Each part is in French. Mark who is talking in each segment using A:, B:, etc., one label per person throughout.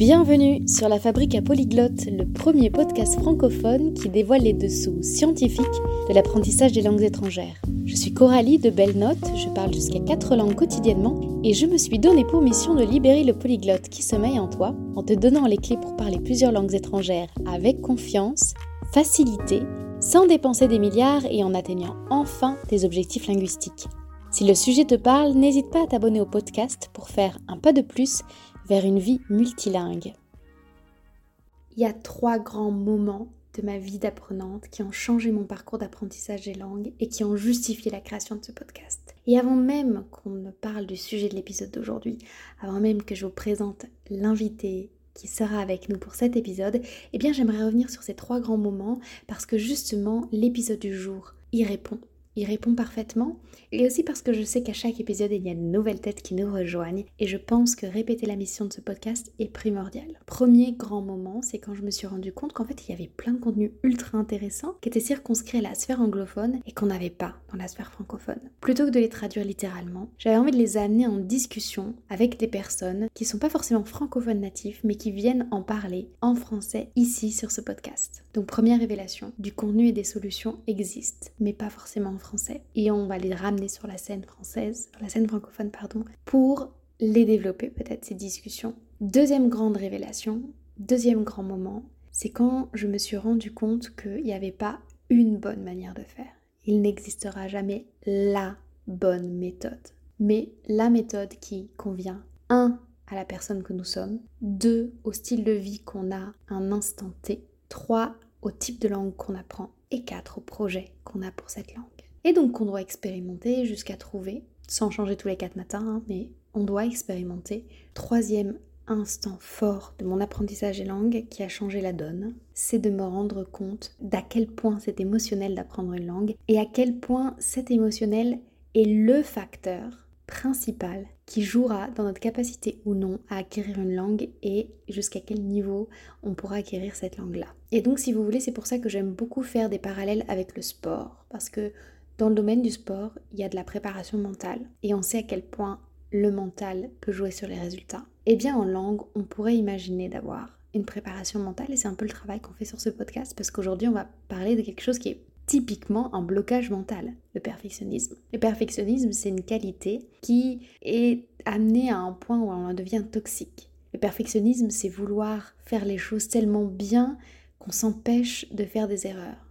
A: Bienvenue sur la Fabrique à Polyglotte, le premier podcast francophone qui dévoile les dessous scientifiques de l'apprentissage des langues étrangères. Je suis Coralie de Belle Note, je parle jusqu'à 4 langues quotidiennement et je me suis donné pour mission de libérer le polyglotte qui sommeille en toi en te donnant les clés pour parler plusieurs langues étrangères avec confiance, facilité, sans dépenser des milliards et en atteignant enfin tes objectifs linguistiques. Si le sujet te parle, n'hésite pas à t'abonner au podcast pour faire un pas de plus vers une vie multilingue. Il y a trois grands moments de ma vie d'apprenante qui ont changé mon parcours d'apprentissage des langues et qui ont justifié la création de ce podcast. Et avant même qu'on ne parle du sujet de l'épisode d'aujourd'hui, avant même que je vous présente l'invité qui sera avec nous pour cet épisode, eh bien j'aimerais revenir sur ces trois grands moments parce que justement l'épisode du jour y répond il répond parfaitement, et aussi parce que je sais qu'à chaque épisode, il y a de nouvelles têtes qui nous rejoignent, et je pense que répéter la mission de ce podcast est primordial. Premier grand moment, c'est quand je me suis rendu compte qu'en fait, il y avait plein de contenus ultra intéressants qui étaient circonscrits à la sphère anglophone et qu'on n'avait pas dans la sphère francophone. Plutôt que de les traduire littéralement, j'avais envie de les amener en discussion avec des personnes qui sont pas forcément francophones natifs, mais qui viennent en parler en français ici sur ce podcast. Donc première révélation, du contenu et des solutions existent, mais pas forcément en français. Et on va les ramener sur la scène française, la scène francophone, pardon, pour les développer peut-être ces discussions. Deuxième grande révélation, deuxième grand moment, c'est quand je me suis rendu compte qu'il n'y avait pas une bonne manière de faire. Il n'existera jamais la bonne méthode, mais la méthode qui convient, un, à la personne que nous sommes, deux, au style de vie qu'on a un instant T, trois, au type de langue qu'on apprend, et quatre, au projet qu'on a pour cette langue. Et donc qu'on doit expérimenter jusqu'à trouver, sans changer tous les quatre matins, hein, mais on doit expérimenter. Troisième instant fort de mon apprentissage des langues qui a changé la donne, c'est de me rendre compte d'à quel point c'est émotionnel d'apprendre une langue et à quel point cet émotionnel est le facteur principal qui jouera dans notre capacité ou non à acquérir une langue et jusqu'à quel niveau on pourra acquérir cette langue-là. Et donc si vous voulez, c'est pour ça que j'aime beaucoup faire des parallèles avec le sport parce que dans le domaine du sport, il y a de la préparation mentale et on sait à quel point le mental peut jouer sur les résultats. Eh bien, en langue, on pourrait imaginer d'avoir une préparation mentale et c'est un peu le travail qu'on fait sur ce podcast parce qu'aujourd'hui, on va parler de quelque chose qui est typiquement un blocage mental, le perfectionnisme. Le perfectionnisme, c'est une qualité qui est amenée à un point où on en devient toxique. Le perfectionnisme, c'est vouloir faire les choses tellement bien qu'on s'empêche de faire des erreurs.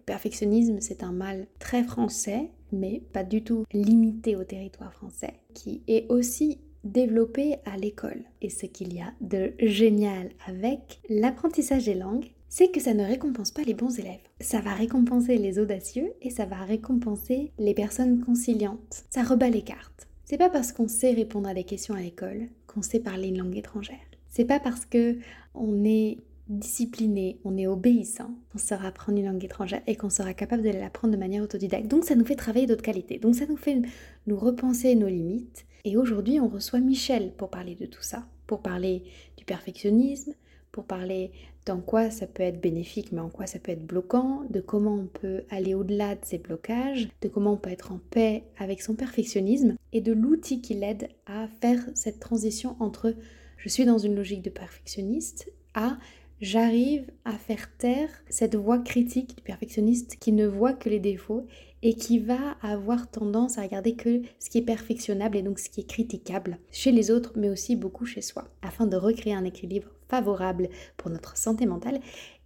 A: Le perfectionnisme, c'est un mal très français, mais pas du tout limité au territoire français, qui est aussi développé à l'école. Et ce qu'il y a de génial avec l'apprentissage des langues, c'est que ça ne récompense pas les bons élèves. Ça va récompenser les audacieux et ça va récompenser les personnes conciliantes. Ça rebat les cartes. C'est pas parce qu'on sait répondre à des questions à l'école qu'on sait parler une langue étrangère. C'est pas parce que on est discipliné, on est obéissant, on saura apprendre une langue étrangère et qu'on sera capable de l'apprendre de manière autodidacte. Donc ça nous fait travailler d'autres qualités. Donc ça nous fait nous repenser nos limites. Et aujourd'hui, on reçoit Michel pour parler de tout ça, pour parler du perfectionnisme, pour parler d'en quoi ça peut être bénéfique, mais en quoi ça peut être bloquant, de comment on peut aller au-delà de ces blocages, de comment on peut être en paix avec son perfectionnisme et de l'outil qui l'aide à faire cette transition entre je suis dans une logique de perfectionniste à j'arrive à faire taire cette voix critique du perfectionniste qui ne voit que les défauts et qui va avoir tendance à regarder que ce qui est perfectionnable et donc ce qui est critiquable chez les autres, mais aussi beaucoup chez soi, afin de recréer un équilibre favorable pour notre santé mentale.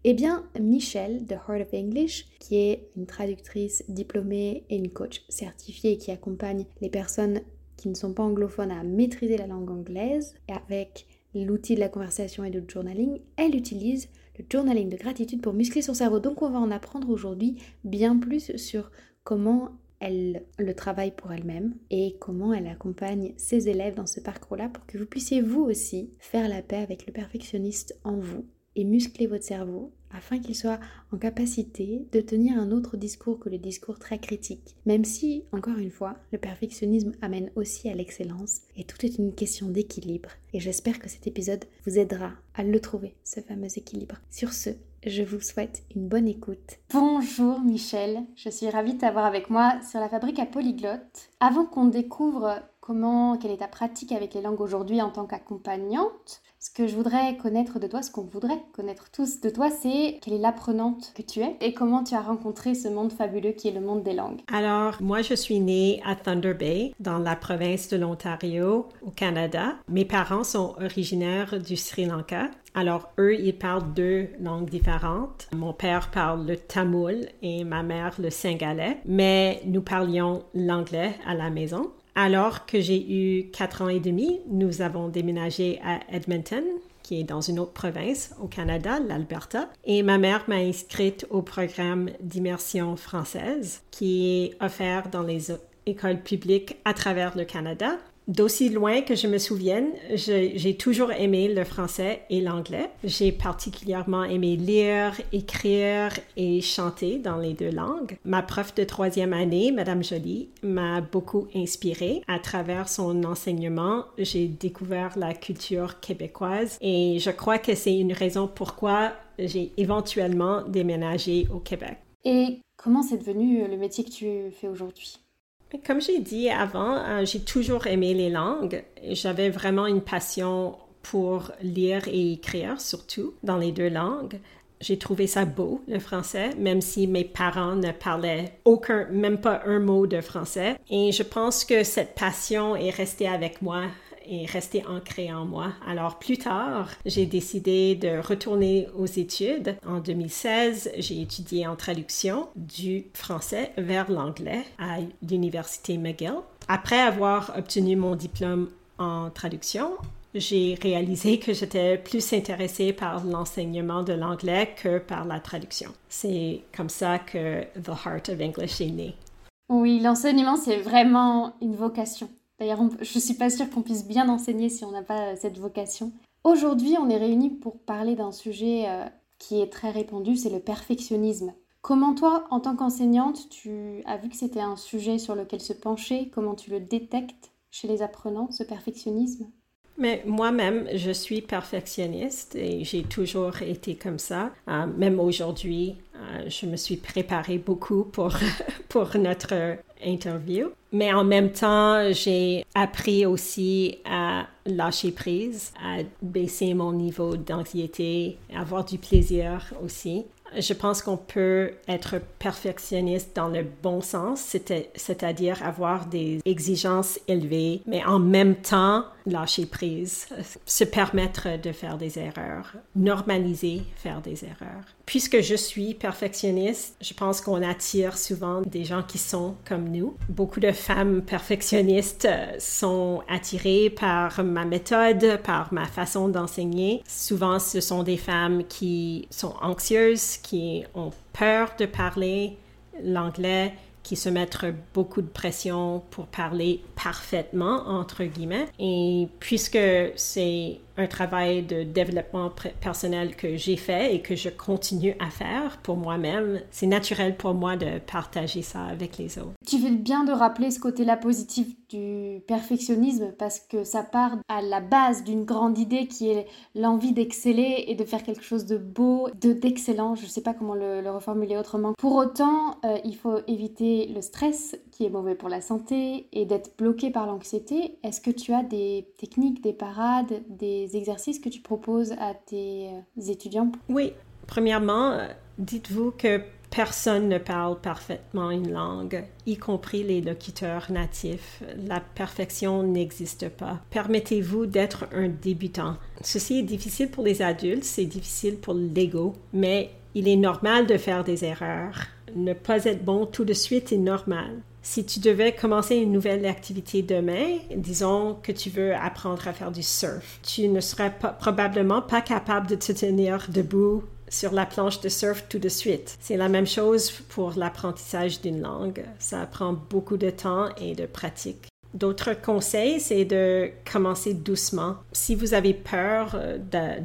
A: Eh bien, Michelle de Heart of English, qui est une traductrice diplômée et une coach certifiée qui accompagne les personnes qui ne sont pas anglophones à maîtriser la langue anglaise avec l'outil de la conversation et du journaling, elle utilise le journaling de gratitude pour muscler son cerveau. Donc on va en apprendre aujourd'hui bien plus sur comment elle le travaille pour elle-même et comment elle accompagne ses élèves dans ce parcours-là pour que vous puissiez vous aussi faire la paix avec le perfectionniste en vous et muscler votre cerveau afin qu'il soit en capacité de tenir un autre discours que le discours très critique. Même si, encore une fois, le perfectionnisme amène aussi à l'excellence et tout est une question d'équilibre. Et j'espère que cet épisode vous aidera à le trouver, ce fameux équilibre. Sur ce, je vous souhaite une bonne écoute. Bonjour Michel, je suis ravie de t'avoir avec moi sur la fabrique à polyglotte. Avant qu'on découvre comment, quelle est ta pratique avec les langues aujourd'hui en tant qu'accompagnante. Que je voudrais connaître de toi, ce qu'on voudrait connaître tous de toi, c'est quelle est l'apprenante que tu es et comment tu as rencontré ce monde fabuleux qui est le monde des langues.
B: Alors, moi, je suis née à Thunder Bay, dans la province de l'Ontario, au Canada. Mes parents sont originaires du Sri Lanka. Alors, eux, ils parlent deux langues différentes. Mon père parle le tamoul et ma mère le singalais, mais nous parlions l'anglais à la maison. Alors que j'ai eu quatre ans et demi, nous avons déménagé à Edmonton, qui est dans une autre province au Canada, l'Alberta, et ma mère m'a inscrite au programme d'immersion française qui est offert dans les écoles publiques à travers le Canada D'aussi loin que je me souvienne, j'ai toujours aimé le français et l'anglais. J'ai particulièrement aimé lire, écrire et chanter dans les deux langues. Ma prof de troisième année, Madame Jolie, m'a beaucoup inspirée. À travers son enseignement, j'ai découvert la culture québécoise et je crois que c'est une raison pourquoi j'ai éventuellement déménagé au Québec.
A: Et comment c'est devenu le métier que tu fais aujourd'hui?
B: Comme j'ai dit avant, euh, j'ai toujours aimé les langues. J'avais vraiment une passion pour lire et écrire, surtout dans les deux langues. J'ai trouvé ça beau, le français, même si mes parents ne parlaient aucun, même pas un mot de français. Et je pense que cette passion est restée avec moi est resté ancré en moi. Alors plus tard, j'ai décidé de retourner aux études. En 2016, j'ai étudié en traduction du français vers l'anglais à l'Université McGill. Après avoir obtenu mon diplôme en traduction, j'ai réalisé que j'étais plus intéressée par l'enseignement de l'anglais que par la traduction. C'est comme ça que The Heart of English est né.
A: Oui, l'enseignement, c'est vraiment une vocation. D'ailleurs, je ne suis pas sûre qu'on puisse bien enseigner si on n'a pas euh, cette vocation. Aujourd'hui, on est réunis pour parler d'un sujet euh, qui est très répandu, c'est le perfectionnisme. Comment toi, en tant qu'enseignante, tu as vu que c'était un sujet sur lequel se pencher? Comment tu le détectes chez les apprenants, ce perfectionnisme?
B: Mais moi-même, je suis perfectionniste et j'ai toujours été comme ça. Euh, même aujourd'hui, je me suis préparée beaucoup pour, pour notre interview. Mais en même temps, j'ai appris aussi à lâcher prise, à baisser mon niveau d'anxiété, avoir du plaisir aussi. Je pense qu'on peut être perfectionniste dans le bon sens, c'est-à-dire avoir des exigences élevées, mais en même temps lâcher prise, se permettre de faire des erreurs, normaliser faire des erreurs. Puisque je suis perfectionniste, je pense qu'on attire souvent des gens qui sont comme nous. Beaucoup de femmes perfectionnistes sont attirées par ma méthode, par ma façon d'enseigner. Souvent, ce sont des femmes qui sont anxieuses, qui ont peur de parler l'anglais, qui se mettent beaucoup de pression pour parler parfaitement, entre guillemets. Et puisque c'est un travail de développement personnel que j'ai fait et que je continue à faire pour moi-même, c'est naturel pour moi de partager ça avec les autres.
A: Tu fais bien de rappeler ce côté-là positif du perfectionnisme parce que ça part à la base d'une grande idée qui est l'envie d'exceller et de faire quelque chose de beau, de d'excellent. Je ne sais pas comment le, reformuler autrement. Pour autant, euh, il faut éviter le stress qui est mauvais pour la santé et d'être bloqué par l'anxiété. Est-ce que tu as des techniques, des parades, des exercices que tu proposes à tes euh, étudiants?
B: Oui, premièrement, euh, dites-vous que personne ne parle parfaitement une langue, y compris les locuteurs natifs. La perfection n'existe pas. Permettez-vous d'être un débutant. Ceci est difficile pour les adultes, c'est difficile pour l'ego, mais il est normal de faire des erreurs. Ne pas être bon tout de suite est normal. Si tu devais commencer une nouvelle activité demain, disons que tu veux apprendre à faire du surf, tu ne serais probablement pas capable de te tenir debout sur la planche de surf tout de suite. C'est la même chose pour l'apprentissage d'une langue. Ça prend beaucoup de temps et de pratique. D'autres conseils, c'est de commencer doucement. Si vous avez peur euh,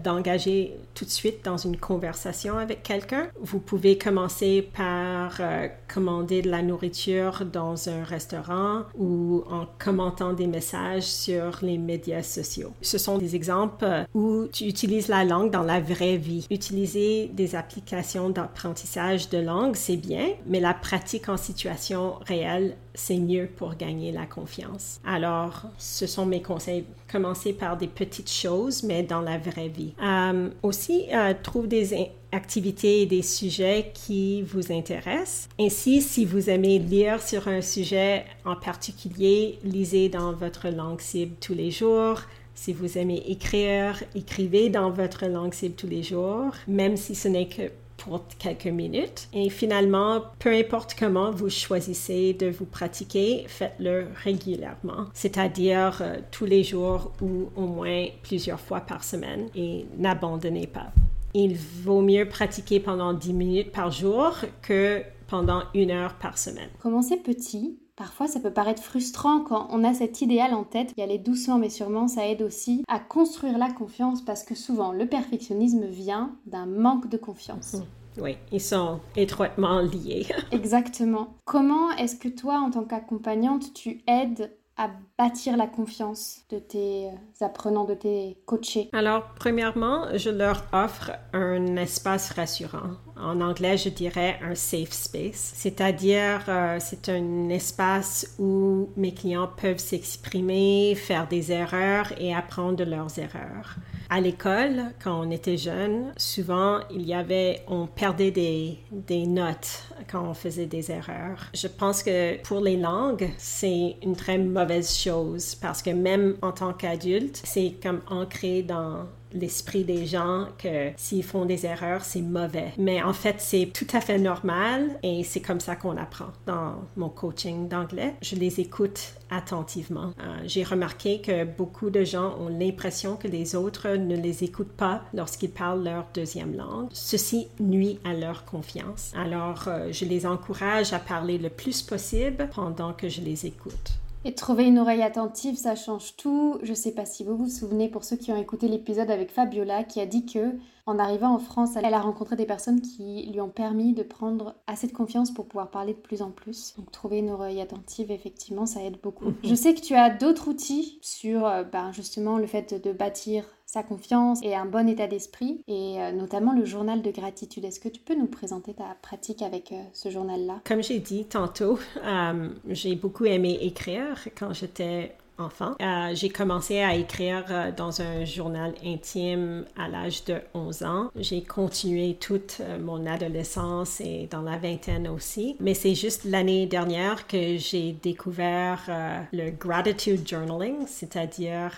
B: d'engager tout de suite dans une conversation avec quelqu'un, vous pouvez commencer par euh, commander de la nourriture dans un restaurant ou en commentant des messages sur les médias sociaux. Ce sont des exemples euh, où tu utilises la langue dans la vraie vie. Utiliser des applications d'apprentissage de langue, c'est bien, mais la pratique en situation réelle c'est mieux pour gagner la confiance. Alors, ce sont mes conseils. Commencez par des petites choses, mais dans la vraie vie. Euh, aussi, euh, trouve des activités et des sujets qui vous intéressent. Ainsi, si vous aimez lire sur un sujet en particulier, lisez dans votre langue cible tous les jours. Si vous aimez écrire, écrivez dans votre langue cible tous les jours, même si ce n'est que pour quelques minutes. Et finalement, peu importe comment vous choisissez de vous pratiquer, faites-le régulièrement, c'est-à-dire euh, tous les jours ou au moins plusieurs fois par semaine et n'abandonnez pas. Il vaut mieux pratiquer pendant 10 minutes par jour que pendant une heure par semaine.
A: Commencez petit. Parfois, ça peut paraître frustrant quand on a cet idéal en tête. Y aller doucement mais sûrement, ça aide aussi à construire la confiance parce que souvent, le perfectionnisme vient d'un manque de confiance.
B: Mhm. Oui, ils sont étroitement liés.
A: Exactement. Comment est-ce que toi, en tant qu'accompagnante, tu aides à bâtir la confiance de tes euh, apprenants, de tes coachés?
B: Alors, premièrement, je leur offre un espace rassurant. En anglais, je dirais un safe space, c'est-à-dire euh, c'est un espace où mes clients peuvent s'exprimer, faire des erreurs et apprendre de leurs erreurs. À l'école, quand on était jeune, souvent il y avait, on perdait des, des notes quand on faisait des erreurs. Je pense que pour les langues, c'est une très mauvaise chose parce que même en tant qu'adulte, c'est comme ancré dans l'esprit des gens que s'ils font des erreurs, c'est mauvais. Mais en fait, c'est tout à fait normal et c'est comme ça qu'on apprend. Dans mon coaching d'anglais, je les écoute attentivement. Euh, j'ai remarqué que beaucoup de gens ont l'impression que les autres ne les écoutent pas lorsqu'ils parlent leur deuxième langue. Ceci nuit à leur confiance. Alors, euh, je les encourage à parler le plus possible pendant que je les écoute.
A: Et trouver une oreille attentive, ça change tout. Je sais pas si vous vous souvenez, pour ceux qui ont écouté l'épisode avec Fabiola, qui a dit que en arrivant en France, elle a rencontré des personnes qui lui ont permis de prendre assez de confiance pour pouvoir parler de plus en plus. Donc trouver une oreille attentive, effectivement, ça aide beaucoup. Je sais que tu as d'autres outils sur euh, ben, justement le fait de bâtir sa confiance et un bon état d'esprit, et euh, notamment le journal de gratitude. Est-ce que tu peux nous présenter ta pratique avec euh, ce journal-là?
B: Comme j'ai dit tantôt, j'ai beaucoup aimé écrire. Quand j'étais enfant. Euh, j'ai commencé à écrire euh, dans un journal intime à l'âge de 11 ans. J'ai continué toute euh, mon adolescence et dans la vingtaine aussi. Mais c'est juste l'année dernière que j'ai découvert le gratitude journaling, c'est-à-dire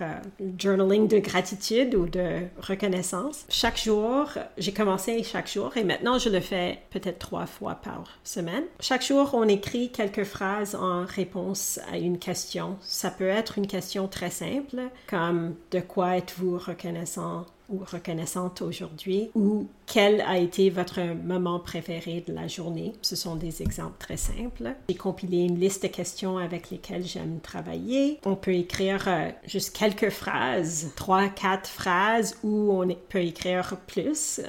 B: journaling de gratitude ou de reconnaissance. Chaque jour, j'ai commencé chaque jour et maintenant je le fais peut-être trois fois par semaine. Chaque jour, on écrit quelques phrases en réponse à une question. Ça peut être une question très simple, comme de quoi êtes-vous reconnaissant ou reconnaissante aujourd'hui ou quel a été votre moment préféré de la journée. Ce sont des exemples très simples. J'ai compilé une liste de questions avec lesquelles j'aime travailler. On peut écrire euh, juste quelques phrases, trois, quatre phrases ou on peut écrire plus.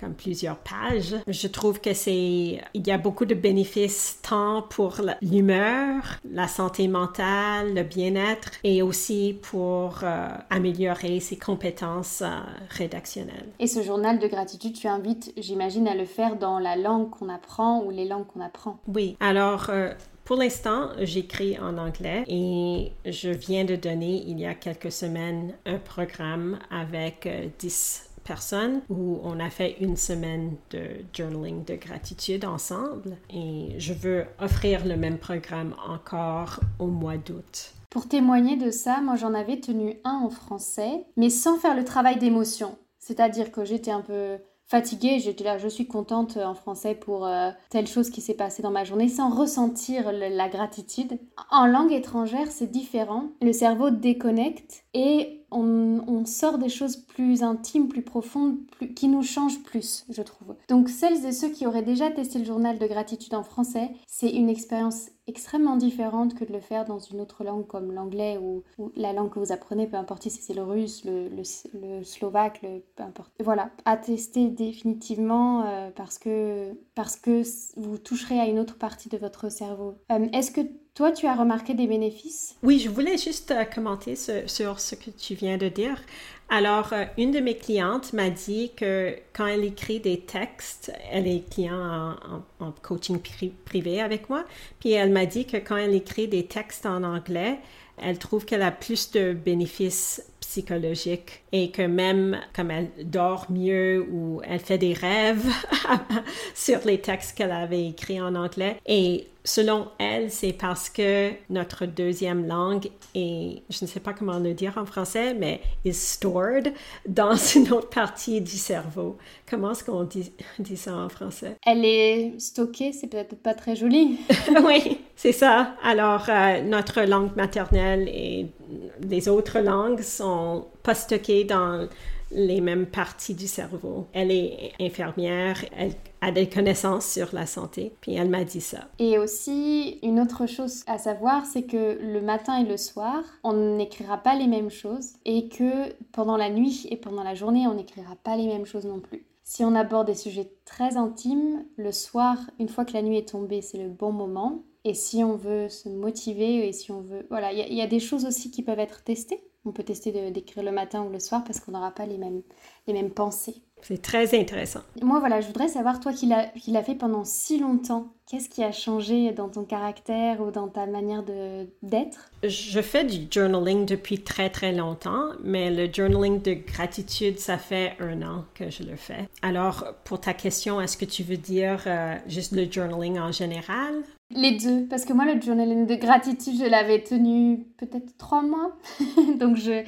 B: Comme plusieurs pages. Je trouve que c'est, il y a beaucoup de bénéfices tant pour l'humeur, la santé mentale, le bien-être et aussi pour euh, améliorer ses compétences euh, rédactionnelles.
A: Et ce journal de gratitude, tu invites, j'imagine, à le faire dans la langue qu'on apprend ou les langues qu'on apprend.
B: Oui. Alors, euh, pour l'instant, j'écris en anglais et je viens de donner il y a quelques semaines un programme avec 10 où on a fait une semaine de journaling de gratitude ensemble et je veux offrir le même programme encore au mois d'août.
A: Pour témoigner de ça, moi j'en avais tenu un en français, mais sans faire le travail d'émotion. C'est-à-dire que j'étais un peu fatiguée, j'étais là, je suis contente en français pour euh, telle chose qui s'est passée dans ma journée, sans ressentir la gratitude. En langue étrangère, c'est différent. Le cerveau déconnecte et on, sort des choses plus intimes, plus profondes, qui nous changent plus, je trouve. Donc celles et ceux qui auraient déjà testé le journal de gratitude en français, c'est une expérience extrêmement différente que de le faire dans une autre langue comme l'anglais ou, la langue que vous apprenez, peu importe si c'est le russe, le, slovaque, peu importe. Voilà, à tester définitivement euh, parce, que, parce que vous toucherez à une autre partie de votre cerveau. Euh, est-ce que Toi, tu as remarqué des bénéfices?
B: Oui, je voulais juste euh, commenter sur ce que tu viens de dire. Alors, euh, une de mes clientes m'a dit que quand elle écrit des textes, elle est client en, coaching privé avec moi, puis elle m'a dit que quand elle écrit des textes en anglais, elle trouve qu'elle a plus de bénéfices psychologiques et que même comme elle dort mieux ou elle fait des rêves sur les textes qu'elle avait écrits en anglais. Et selon elle, c'est parce que notre deuxième langue est, je ne sais pas comment le dire en français, mais is stored dans une autre partie du cerveau. Comment est-ce qu'on dit, dit, ça en français?
A: Elle est stockée, c'est peut-être pas très joli.
B: oui, c'est ça. Alors, euh, notre langue maternelle et les autres langues sont pas stockées dans les mêmes parties du cerveau. Elle est infirmière, elle a des connaissances sur la santé, puis elle m'a dit ça.
A: Et aussi, une autre chose à savoir, c'est que le matin et le soir, on n'écrira pas les mêmes choses et que pendant la nuit et pendant la journée, on n'écrira pas les mêmes choses non plus. Si on aborde des sujets très intimes, le soir, une fois que la nuit est tombée, c'est le bon moment. Et si on veut se motiver et si on veut... Voilà, il y, a des choses aussi qui peuvent être testées. On peut tester d'écrire le matin ou le soir parce qu'on n'aura pas les mêmes, les mêmes pensées.
B: C'est très intéressant.
A: Moi, voilà, je voudrais savoir, toi qui l'as fait pendant si longtemps, qu'est-ce qui a changé dans ton caractère ou dans ta manière d'être?
B: Je fais du journaling depuis très très longtemps, mais le journaling de gratitude, ça fait un an que je le fais. Alors, pour ta question, est-ce que tu veux dire euh, juste le journaling en général?
A: Les deux, parce que moi, le journaling de gratitude, je l'avais tenu peut-être trois mois. Donc, je,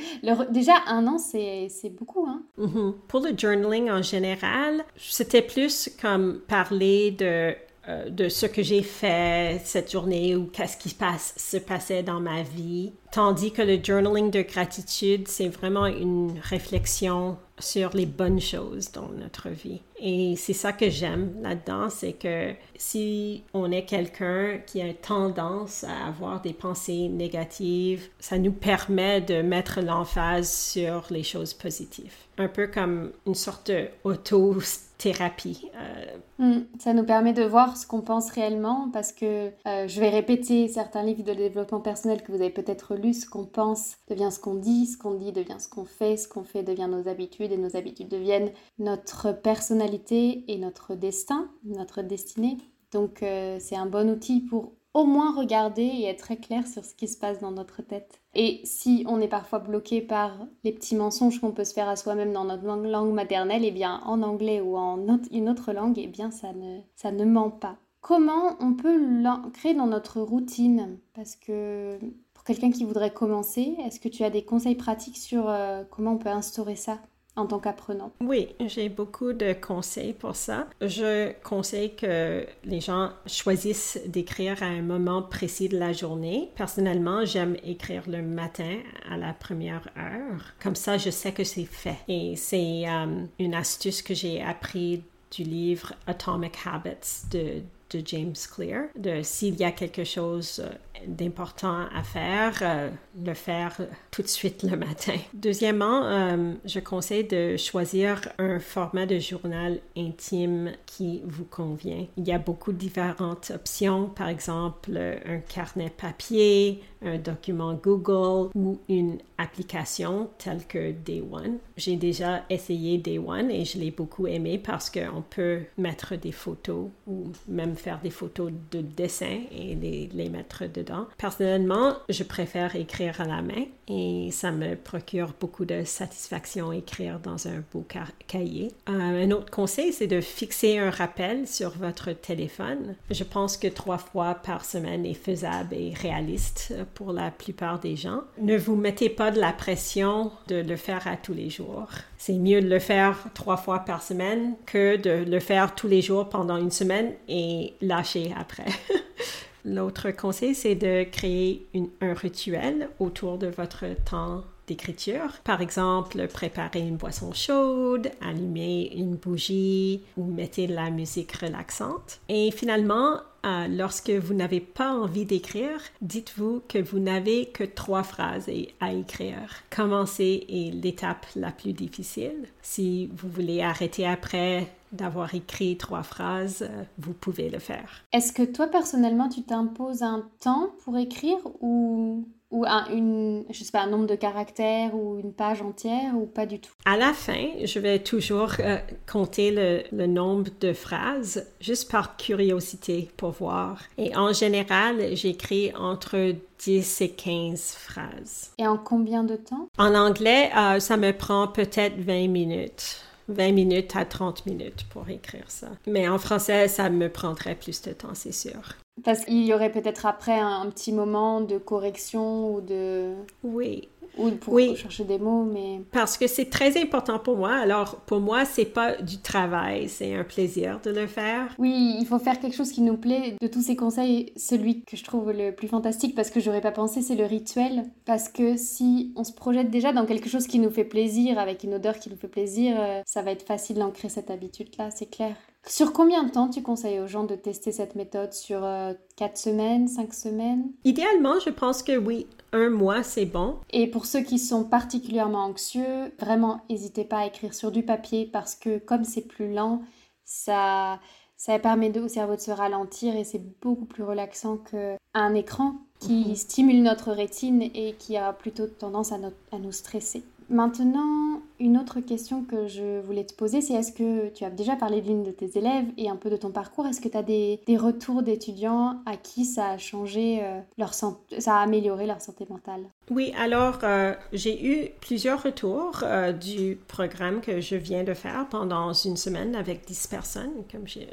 A: déjà, un an, c'est beaucoup. Hein?
B: Mm-hmm. Pour le journaling en général, c'était plus comme parler de euh, de ce que j'ai fait cette journée ou qu'est-ce qui se passait dans ma vie. Tandis que le journaling de gratitude, c'est vraiment une réflexion sur les bonnes choses dans notre vie. Et c'est ça que j'aime là-dedans, c'est que si on est quelqu'un qui a tendance à avoir des pensées négatives, ça nous permet de mettre l'emphase sur les choses positives. Un peu comme une sorte d'auto thérapie.
A: Euh. Hmm, ça nous permet de voir ce qu'on pense réellement parce que euh, je vais répéter certains livres de développement personnel que vous avez peut-être lus. Ce qu'on pense devient ce qu'on dit, ce qu'on dit devient ce qu'on fait, ce qu'on fait devient nos habitudes et nos habitudes deviennent notre personnalité et notre destin, notre destinée. Donc euh, c'est un bon outil pour au moins regarder et être très clair sur ce qui se passe dans notre tête. Et si on est parfois bloqué par les petits mensonges qu'on peut se faire à soi-même dans notre langue maternelle, eh bien en anglais ou en une autre langue, eh bien ça ne, ça ne ment pas. Comment on peut l'ancrer dans notre routine? Parce que pour quelqu'un qui voudrait commencer, est-ce que tu as des conseils pratiques sur euh, comment on peut instaurer ça? En tant qu'apprenant?
B: Oui, j'ai beaucoup de conseils pour ça. Je conseille que les gens choisissent d'écrire à un moment précis de la journée. Personnellement, j'aime écrire le matin à la première heure. Comme ça, je sais que c'est fait. Et c'est euh, une astuce que j'ai appris du livre Atomic Habits de de James Clear, s'il y a quelque chose euh, d'important à faire, euh, le faire tout de suite le matin. Deuxièmement, euh, je conseille de choisir un format de journal intime qui vous convient. Il y a beaucoup de différentes options, par exemple un carnet papier, un document Google ou une application telle que Day One. J'ai déjà essayé Day One et je l'ai beaucoup aimé parce qu'on peut mettre des photos ou même faire des photos de dessin et les, les mettre dedans. Personnellement, je préfère écrire à la main et ça me procure beaucoup de satisfaction écrire dans un beau cahier. Euh, un autre conseil, c'est de fixer un rappel sur votre téléphone. Je pense que trois fois par semaine est faisable et réaliste pour la plupart des gens. Ne vous mettez pas de la pression de le faire à tous les jours. C'est mieux de le faire trois fois par semaine que de le faire tous les jours pendant une semaine et lâcher après. L'autre conseil, c'est de créer un rituel autour de votre temps d'écriture. Par exemple, préparer une boisson chaude, allumer une bougie ou mettez de la musique relaxante. Et finalement, euh, lorsque vous n'avez pas envie d'écrire, dites-vous que vous n'avez que trois phrases à écrire. Commencer est l'étape la plus difficile. Si vous voulez arrêter après d'avoir écrit trois phrases, euh, vous pouvez le faire.
A: Est-ce que toi, personnellement, tu t'imposes un temps pour écrire ou ou un, une, je sais pas, un nombre de caractères ou une page entière ou pas du tout?
B: À la fin, je vais toujours euh, compter le, le, nombre de phrases juste par curiosité pour voir. Et en général, j'écris entre 10 et 15 phrases.
A: Et en combien de temps?
B: En anglais, euh, ça me prend peut-être 20 minutes. 20 minutes à 30 minutes pour écrire ça. Mais en français, ça me prendrait plus de temps, c'est sûr.
A: Parce qu'il y aurait peut-être après un, petit moment de correction ou de...
B: Oui.
A: Ou pour chercher des mots, mais...
B: Parce que c'est très important pour moi. Alors, pour moi, c'est pas du travail, c'est un plaisir de le faire.
A: Oui, il faut faire quelque chose qui nous plaît. De tous ces conseils, celui que je trouve le plus fantastique, parce que j'aurais pas pensé, c'est le rituel. Parce que si on se projette déjà dans quelque chose qui nous fait plaisir, avec une odeur qui nous fait plaisir, euh, ça va être facile d'ancrer cette habitude-là, c'est clair. Sur combien de temps tu conseilles aux gens de tester cette méthode? Sur 4 euh, semaines, 5 semaines?
B: Idéalement, je pense que oui, un mois, c'est bon.
A: Et pour ceux qui sont particulièrement anxieux, vraiment, n'hésitez pas à écrire sur du papier parce que comme c'est plus lent, ça, ça permet au cerveau de se ralentir et c'est beaucoup plus relaxant qu'un écran qui mhm. stimule notre rétine et qui a plutôt tendance à, à nous stresser. Maintenant, une autre question que je voulais te poser, c'est est-ce que tu as déjà parlé d'une de tes élèves et un peu de ton parcours? Est-ce que tu as des, retours d'étudiants à qui ça a changé euh, leur ça a amélioré leur santé mentale?
B: Oui, alors euh, j'ai eu plusieurs retours euh, du programme que je viens de faire pendant une semaine avec 10 personnes, comme j'ai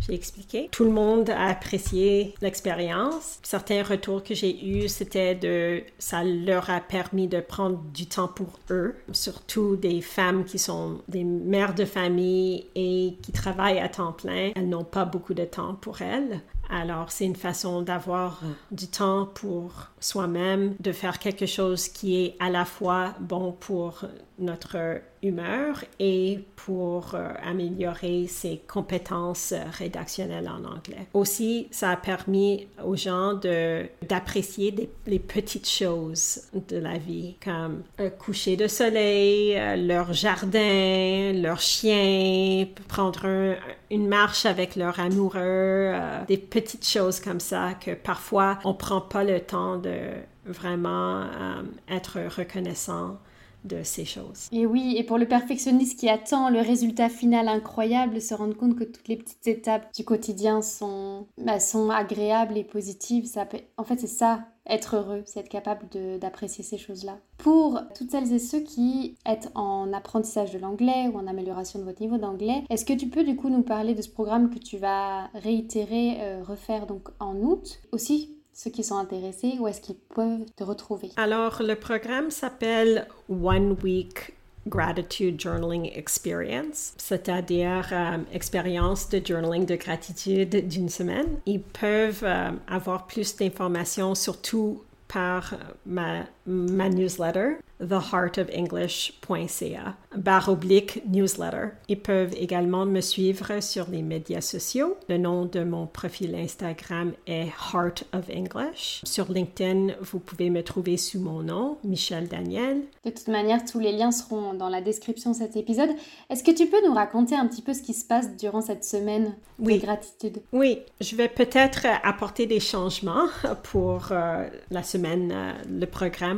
B: j'ai expliqué. Tout le monde a apprécié l'expérience. Certains retours que j'ai eus, c'était de ça leur a permis de prendre du temps pour eux, surtout des femmes qui sont des mères de famille et qui travaillent à temps plein. Elles n'ont pas beaucoup de temps pour elles. Alors, c'est une façon d'avoir du temps pour soi-même, de faire quelque chose qui est à la fois bon pour notre humeur et pour euh, améliorer ses compétences rédactionnelles en anglais. Aussi, ça a permis aux gens d'apprécier les petites choses de la vie, comme un coucher de soleil, euh, leur jardin, leur chien, prendre une marche avec leur amoureux, euh, des petites choses comme ça que parfois on prend pas le temps de vraiment être reconnaissant de ces choses.
A: Et oui, et pour le perfectionniste qui attend le résultat final incroyable, se rendre compte que toutes les petites étapes du quotidien sont, bah, sont agréables et positives, ça peut... en fait c'est ça, être heureux, c'est être capable d'apprécier ces choses-là. Pour toutes celles et ceux qui êtes en apprentissage de l'anglais ou en amélioration de votre niveau d'anglais, est-ce que tu peux du coup nous parler de ce programme que tu vas réitérer, euh, refaire donc en août? Aussi, ceux qui sont intéressés, où est-ce qu'ils peuvent te retrouver?
B: Alors, le programme s'appelle One Week Gratitude Journaling Experience, c'est-à-dire euh, expérience de journaling de gratitude d'une semaine. Ils peuvent euh, avoir plus d'informations, surtout par ma, ma newsletter theheartoфenglish.ca, barre oblique newsletter. Ils peuvent également me suivre sur les médias sociaux. Le nom de mon profil Instagram est Heart of English. Sur LinkedIn, vous pouvez me trouver sous mon nom, Michel Daniel.
A: De toute manière, tous les liens seront dans la description de cet épisode. Est-ce que tu peux nous raconter un petit peu ce qui se passe durant cette semaine de gratitude?
B: Oui, je vais peut-être apporter des changements pour euh, la semaine, euh, le programme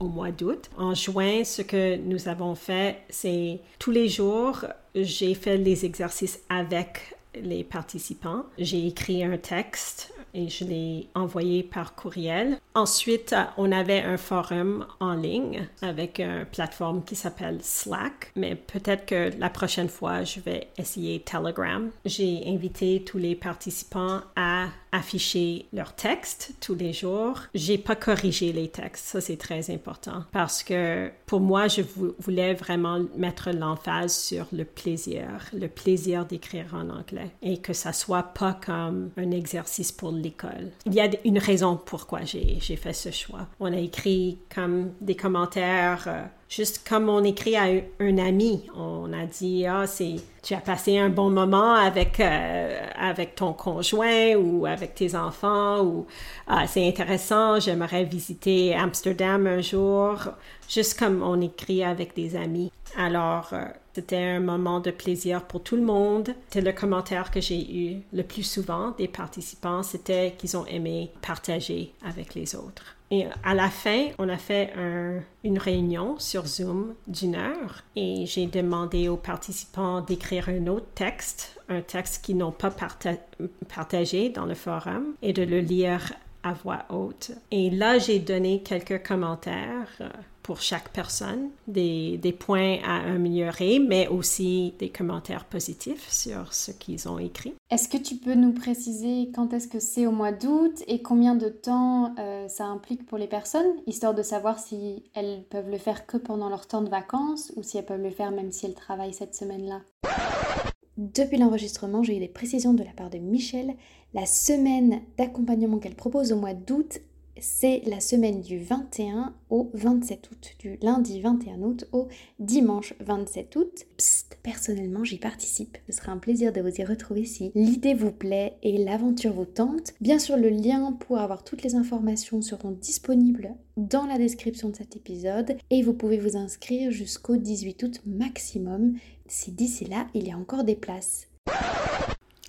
B: au mois d'août. En juin, ce que nous avons fait, c'est tous les jours, j'ai fait les exercices avec les participants. J'ai écrit un texte et je l'ai envoyé par courriel. Ensuite, on avait un forum en ligne avec une plateforme qui s'appelle Slack, mais peut-être que la prochaine fois, je vais essayer Telegram. J'ai invité tous les participants à afficher leurs textes tous les jours. J'ai pas corrigé les textes, ça c'est très important parce que pour moi, je voulais vraiment mettre l'emphase sur le plaisir, le plaisir d'écrire en anglais et que ça soit pas comme un exercice pour l'école. Il y a une raison pourquoi j'ai fait ce choix. On a écrit comme des commentaires. Juste comme on écrit à un, ami. On a dit, ah, c'est, tu as passé un bon moment avec, euh, avec ton conjoint ou avec tes enfants ou ah, c'est intéressant, j'aimerais visiter Amsterdam un jour, juste comme on écrit avec des amis. Alors, euh, c'était un moment de plaisir pour tout le monde. C'était le commentaire que j'ai eu le plus souvent des participants, c'était qu'ils ont aimé partager avec les autres. Et à la fin, on a fait une réunion sur Zoom d'une heure et j'ai demandé aux participants d'écrire un autre texte, un texte qu'ils n'ont pas partagé dans le forum et de le lire à voix haute. Et là, j'ai donné quelques commentaires euh, pour chaque personne, des, des, points à améliorer, mais aussi des commentaires positifs sur ce qu'ils ont écrit.
A: Est-ce que tu peux nous préciser quand est-ce que c'est au mois d'août et combien de temps euh, ça implique pour les personnes, histoire de savoir si elles peuvent le faire que pendant leur temps de vacances ou si elles peuvent le faire même si elles travaillent cette semaine-là? Depuis l'enregistrement, j'ai eu des précisions de la part de Michel. La semaine d'accompagnement qu'elle propose au mois d'août c'est la semaine du 21 au 27 août, du lundi 21 août au dimanche 27 août. Psst, personnellement, j'y participe. Ce sera un plaisir de vous y retrouver si l'idée vous plaît et l'aventure vous tente. Bien sûr, le lien pour avoir toutes les informations seront disponibles dans la description de cet épisode et vous pouvez vous inscrire jusqu'au 18 août maximum si d'ici là il y a encore des places.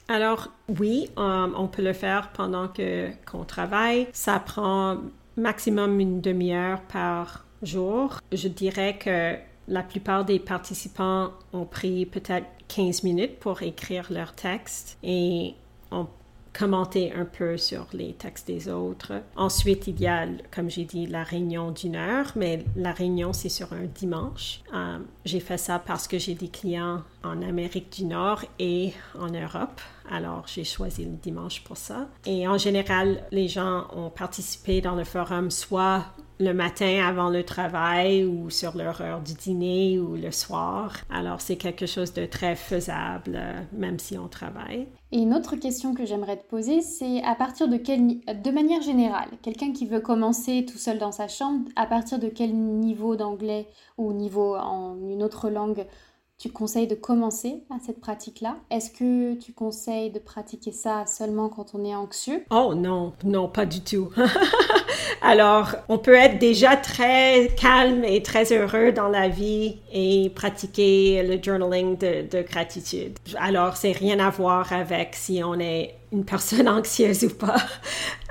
B: Alors oui, euh, on peut le faire pendant que qu'on travaille. Ça prend maximum une demi-heure par jour. Je dirais que la plupart des participants ont pris peut-être 15 minutes pour écrire leur texte et on commenter un peu sur les textes des autres. Ensuite, il y a, comme j'ai dit, la réunion d'une heure, mais la réunion, c'est sur un dimanche. Euh, j'ai fait ça parce que j'ai des clients en Amérique du Nord et en Europe. Alors, j'ai choisi le dimanche pour ça. Et en général, les gens ont participé dans le forum soit le matin avant le travail ou sur leur heure du dîner ou le soir. Alors c'est quelque chose de très faisable euh, même si on travaille.
A: Et une autre question que j'aimerais te poser, c'est à partir de quel de manière générale, quelqu'un qui veut commencer tout seul dans sa chambre, à partir de quel niveau d'anglais ou niveau en une autre langue tu conseilles de commencer à cette pratique-là? Est-ce que tu conseilles de pratiquer ça seulement quand on est anxieux?
B: Oh non, non, pas du tout. Alors, on peut être déjà très calme et très heureux dans la vie et pratiquer le journaling de, gratitude. Alors, c'est rien à voir avec si on est une personne anxieuse ou pas.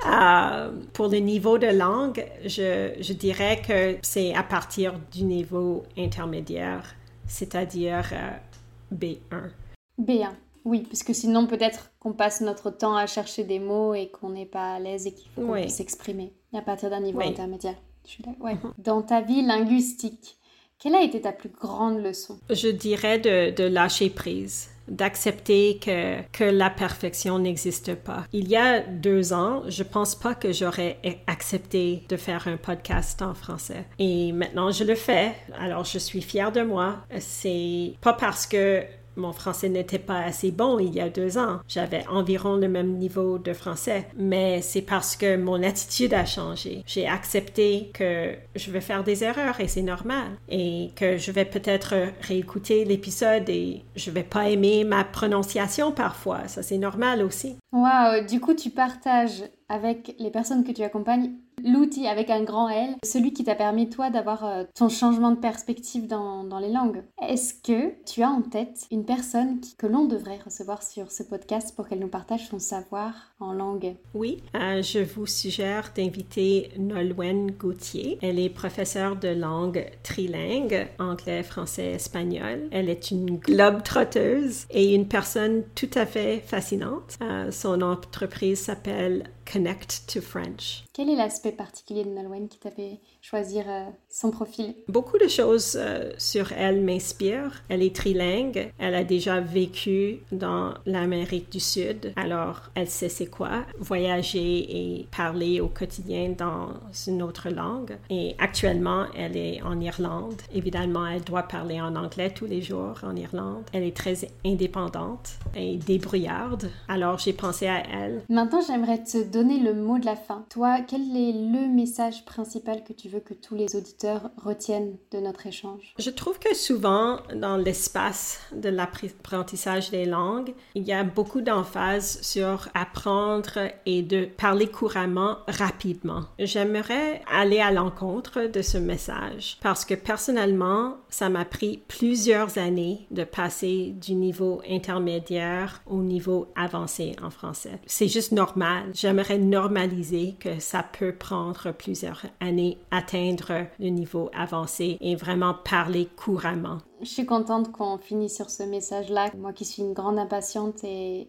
B: Euh, pour le niveau de langue, je, je dirais que c'est à partir du niveau intermédiaire c'est-à-dire euh, B1.
A: B1, oui, parce que sinon peut-être qu'on passe notre temps à chercher des mots et qu'on n'est pas à l'aise et qu'il faut s'exprimer à partir d'un niveau intermédiaire. Mhm. Dans ta vie linguistique, quelle a été ta plus grande leçon?
B: Je dirais de, de lâcher prise d'accepter que, que la perfection n'existe pas. Il y a deux ans, je pense pas que j'aurais accepté de faire un podcast en français. Et maintenant, je le fais. Alors, je suis fière de moi. C'est pas parce que mon français n'était pas assez bon il y a deux ans. J'avais environ le même niveau de français, mais c'est parce que mon attitude a changé. J'ai accepté que je vais faire des erreurs et c'est normal et que je vais peut-être réécouter l'épisode et je vais pas aimer ma prononciation parfois. Ça c'est normal aussi.
A: Waouh, du coup tu partages avec les personnes que tu accompagnes l'outil avec un grand L, celui qui t'a permis toi d'avoir euh, ton changement de perspective dans, dans les langues. Est-ce que tu as en tête une personne que l'on devrait recevoir sur ce podcast pour qu'elle nous partage son savoir en langue?
B: Oui, euh, je vous suggère d'inviter Nolwenn Gauthier. Elle est professeure de langue trilingue, anglais, français, espagnol. Elle est une globe trotteuse et une personne tout à fait fascinante. Euh, son entreprise s'appelle Connect to French.
A: Quel est l'aspect particulier de Nolwenn qui t'a fait choisir euh, son profil
B: Beaucoup de choses euh, sur elle m'inspirent. Elle est trilingue. Elle a déjà vécu dans l'Amérique du Sud. Alors, elle sait c'est quoi voyager et parler au quotidien dans une autre langue. Et actuellement, elle est en Irlande. Évidemment, elle doit parler en anglais tous les jours en Irlande. Elle est très indépendante et débrouillarde. Alors, j'ai pensé à elle.
A: Maintenant, j'aimerais te donner donner le mot de la fin, toi, quel est le message principal que tu veux que tous les auditeurs retiennent de notre échange
B: Je trouve que souvent, dans l'espace de l'apprentissage des langues, il y a beaucoup d'emphase sur apprendre et de parler couramment rapidement. J'aimerais aller à l'encontre de ce message parce que personnellement, ça m'a pris plusieurs années de passer du niveau intermédiaire au niveau avancé en français. C'est juste normal. J'aimerais normaliser que ça peut prendre plusieurs années atteindre le niveau avancé et vraiment parler couramment.
A: Je suis contente qu'on finisse sur ce message-là. Moi qui suis une grande impatiente et,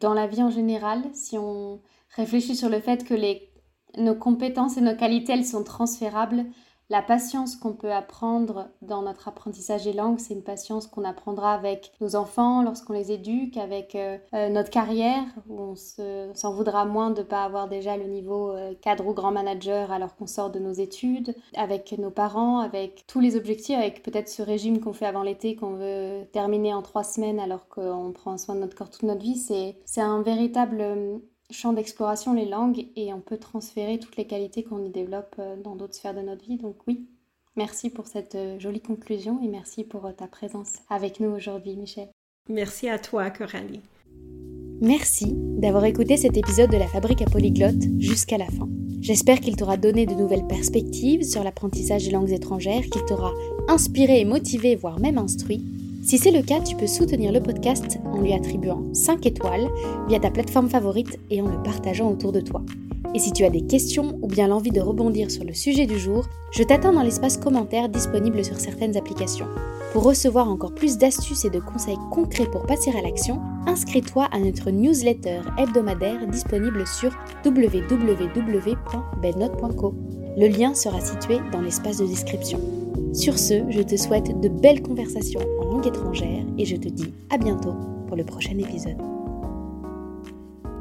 A: dans la vie en général, si on réfléchit sur le fait que les, nos compétences et nos qualités, elles sont transférables, la patience qu'on peut apprendre dans notre apprentissage des langues, c'est une patience qu'on apprendra avec nos enfants lorsqu'on les éduque, avec euh, euh, notre carrière, où on s'en voudra moins de ne pas avoir déjà le niveau euh, cadre ou grand manager alors qu'on sort de nos études, avec nos parents, avec tous les objectifs, avec peut-être ce régime qu'on fait avant l'été qu'on veut terminer en trois semaines alors qu'on prend soin de notre corps toute notre vie. C'est un véritable champ d'exploration les langues et on peut transférer toutes les qualités qu'on y développe euh, dans d'autres sphères de notre vie. Donc oui, merci pour cette euh, jolie conclusion et merci pour euh, ta présence avec nous aujourd'hui, Michel.
B: Merci à toi, Coralie.
A: Merci d'avoir écouté cet épisode de la Fabrique à Polyglotte jusqu'à la fin. J'espère qu'il t'aura donné de nouvelles perspectives sur l'apprentissage des langues étrangères, qu'il t'aura inspiré et motivé, voire même instruit si c'est le cas, tu peux soutenir le podcast en lui attribuant 5 étoiles via ta plateforme favorite et en le partageant autour de toi. Et si tu as des questions ou bien l'envie de rebondir sur le sujet du jour, je t'attends dans l'espace commentaire disponible sur certaines applications. Pour recevoir encore plus d'astuces et de conseils concrets pour passer à l'action, inscris-toi à notre newsletter hebdomadaire disponible sur www.belnote.co. Le lien sera situé dans l'espace de description. Sur ce, je te souhaite de belles conversations en langue étrangère et je te dis à bientôt pour le prochain épisode.